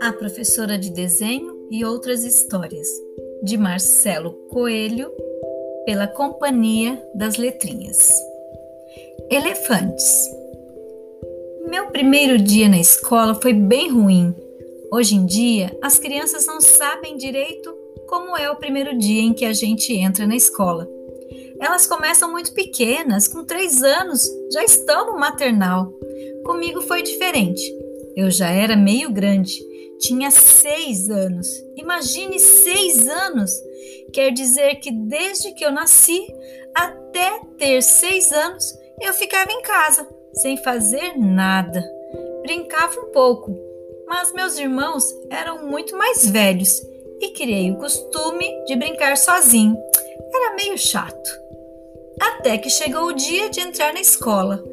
A professora de desenho e outras histórias, de Marcelo Coelho, pela Companhia das Letrinhas. Elefantes. Meu primeiro dia na escola foi bem ruim. Hoje em dia, as crianças não sabem direito como é o primeiro dia em que a gente entra na escola. Elas começam muito pequenas, com três anos, já estão no maternal. Comigo foi diferente. Eu já era meio grande, tinha seis anos. Imagine seis anos! Quer dizer que desde que eu nasci até ter seis anos, eu ficava em casa, sem fazer nada. Brincava um pouco, mas meus irmãos eram muito mais velhos e criei o costume de brincar sozinho. Era meio chato. Até que chegou o dia de entrar na escola.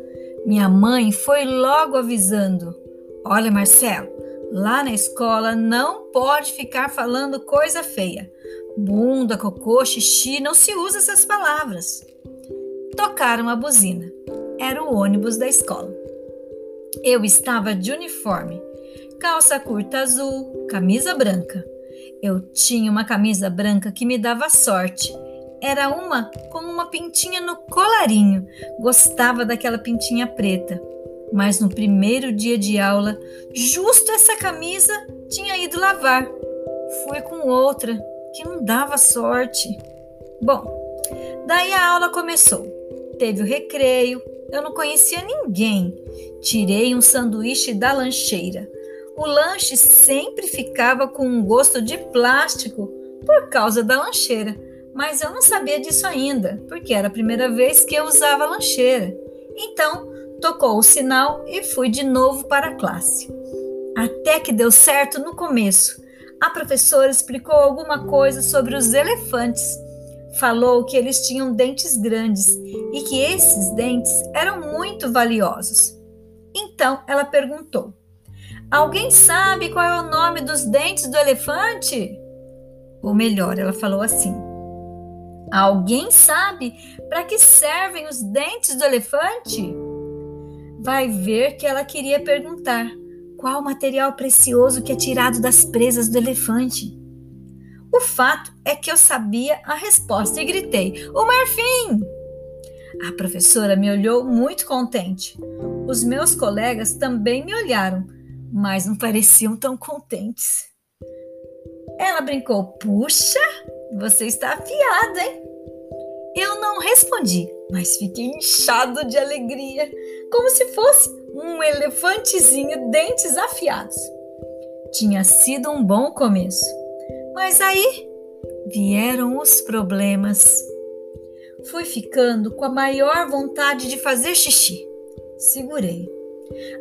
Minha mãe foi logo avisando: Olha, Marcelo, lá na escola não pode ficar falando coisa feia. Bunda, cocô, xixi, não se usa essas palavras. Tocaram a buzina. Era o ônibus da escola. Eu estava de uniforme, calça curta azul, camisa branca. Eu tinha uma camisa branca que me dava sorte. Era uma com uma pintinha no colarinho. Gostava daquela pintinha preta. Mas no primeiro dia de aula, justo essa camisa tinha ido lavar. Fui com outra, que não dava sorte. Bom, daí a aula começou. Teve o recreio, eu não conhecia ninguém. Tirei um sanduíche da lancheira. O lanche sempre ficava com um gosto de plástico por causa da lancheira, mas eu não sabia disso ainda, porque era a primeira vez que eu usava lancheira. Então, tocou o sinal e fui de novo para a classe. Até que deu certo no começo. A professora explicou alguma coisa sobre os elefantes. Falou que eles tinham dentes grandes e que esses dentes eram muito valiosos. Então ela perguntou: Alguém sabe qual é o nome dos dentes do elefante? Ou melhor, ela falou assim: Alguém sabe para que servem os dentes do elefante? Vai ver que ela queria perguntar qual material precioso que é tirado das presas do elefante. O fato é que eu sabia a resposta e gritei: O marfim! A professora me olhou muito contente. Os meus colegas também me olharam, mas não pareciam tão contentes. Ela brincou: Puxa, você está afiado, hein? Eu não respondi, mas fiquei inchado de alegria, como se fosse um elefantezinho dentes afiados. Tinha sido um bom começo, mas aí vieram os problemas. Fui ficando com a maior vontade de fazer xixi. Segurei.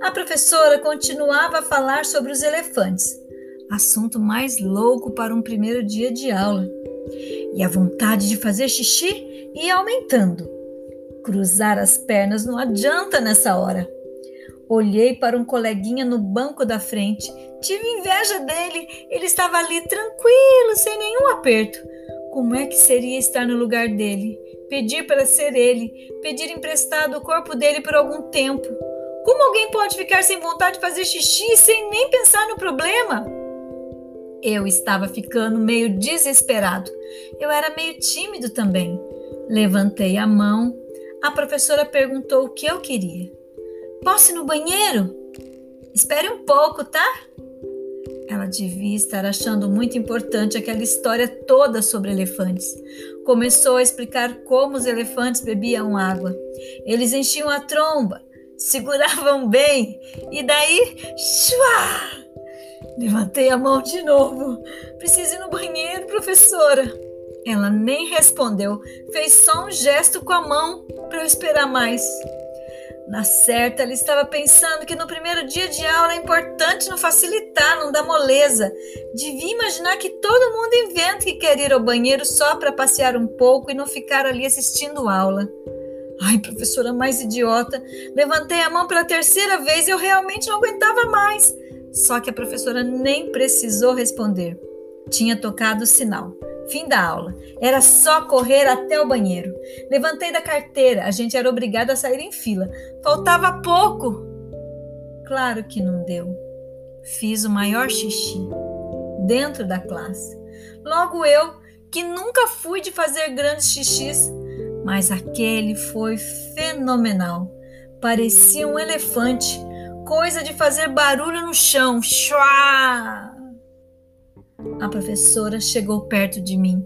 A professora continuava a falar sobre os elefantes, assunto mais louco para um primeiro dia de aula. E a vontade de fazer xixi ia aumentando. Cruzar as pernas não adianta nessa hora. Olhei para um coleguinha no banco da frente. Tive inveja dele. Ele estava ali tranquilo, sem nenhum aperto. Como é que seria estar no lugar dele? Pedir para ser ele, pedir emprestado o corpo dele por algum tempo como alguém pode ficar sem vontade de fazer xixi sem nem pensar no problema? Eu estava ficando meio desesperado. Eu era meio tímido também. Levantei a mão. A professora perguntou o que eu queria. Posso ir no banheiro? Espere um pouco, tá? Ela devia estar achando muito importante aquela história toda sobre elefantes. Começou a explicar como os elefantes bebiam água. Eles enchiam a tromba, seguravam bem, e daí, chua! Levantei a mão de novo. Preciso ir no banheiro, professora. Ela nem respondeu, fez só um gesto com a mão para eu esperar mais. Na certa, ela estava pensando que no primeiro dia de aula é importante não facilitar, não dar moleza. Devia imaginar que todo mundo inventa que quer ir ao banheiro só para passear um pouco e não ficar ali assistindo aula. Ai, professora mais idiota. Levantei a mão pela terceira vez e eu realmente não aguentava mais. Só que a professora nem precisou responder. Tinha tocado o sinal. Fim da aula. Era só correr até o banheiro. Levantei da carteira. A gente era obrigado a sair em fila. Faltava pouco. Claro que não deu. Fiz o maior xixi dentro da classe. Logo eu, que nunca fui de fazer grandes xixis, mas aquele foi fenomenal. Parecia um elefante, coisa de fazer barulho no chão. Chua! A professora chegou perto de mim.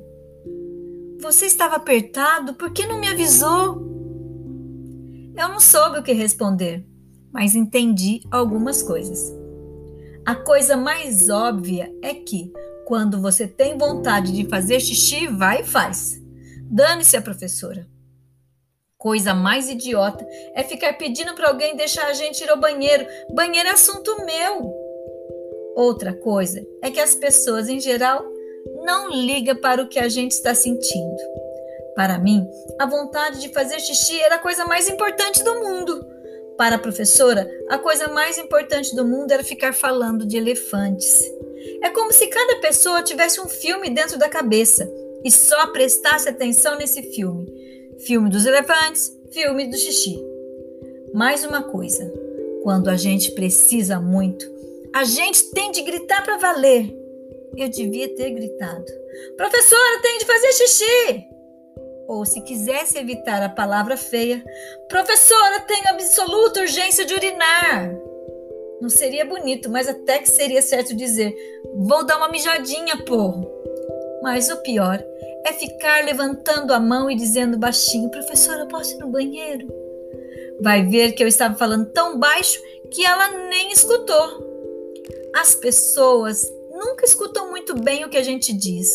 Você estava apertado? Por que não me avisou? Eu não soube o que responder, mas entendi algumas coisas. A coisa mais óbvia é que, quando você tem vontade de fazer xixi, vai e faz. Dane-se a professora. Coisa mais idiota é ficar pedindo para alguém deixar a gente ir ao banheiro. Banheiro é assunto meu. Outra coisa é que as pessoas em geral não ligam para o que a gente está sentindo. Para mim, a vontade de fazer xixi era a coisa mais importante do mundo. Para a professora, a coisa mais importante do mundo era ficar falando de elefantes. É como se cada pessoa tivesse um filme dentro da cabeça e só prestasse atenção nesse filme. Filme dos elefantes, filme do xixi. Mais uma coisa: quando a gente precisa muito, a gente tem de gritar para valer. Eu devia ter gritado: Professora, tem de fazer xixi! Ou, se quisesse evitar a palavra feia, professora, tem absoluta urgência de urinar. Não seria bonito, mas até que seria certo dizer: vou dar uma mijadinha, porro. Mas o pior é ficar levantando a mão e dizendo baixinho: professora, posso ir no banheiro? Vai ver que eu estava falando tão baixo que ela nem escutou. As pessoas nunca escutam muito bem o que a gente diz.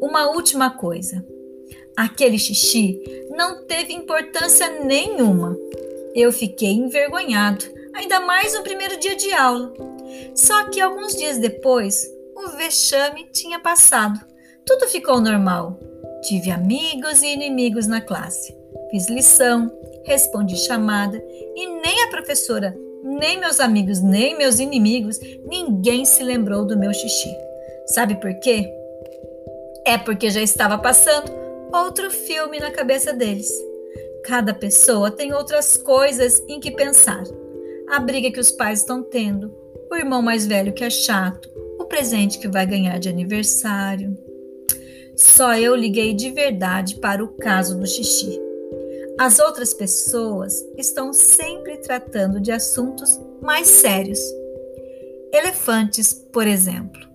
Uma última coisa. Aquele xixi não teve importância nenhuma. Eu fiquei envergonhado, ainda mais no primeiro dia de aula. Só que alguns dias depois, o vexame tinha passado. Tudo ficou normal. Tive amigos e inimigos na classe. Fiz lição, respondi chamada e nem a professora, nem meus amigos, nem meus inimigos, ninguém se lembrou do meu xixi. Sabe por quê? É porque já estava passando outro filme na cabeça deles. Cada pessoa tem outras coisas em que pensar. A briga que os pais estão tendo, o irmão mais velho que é chato, o presente que vai ganhar de aniversário. Só eu liguei de verdade para o caso do xixi. As outras pessoas estão sempre tratando de assuntos mais sérios. Elefantes, por exemplo.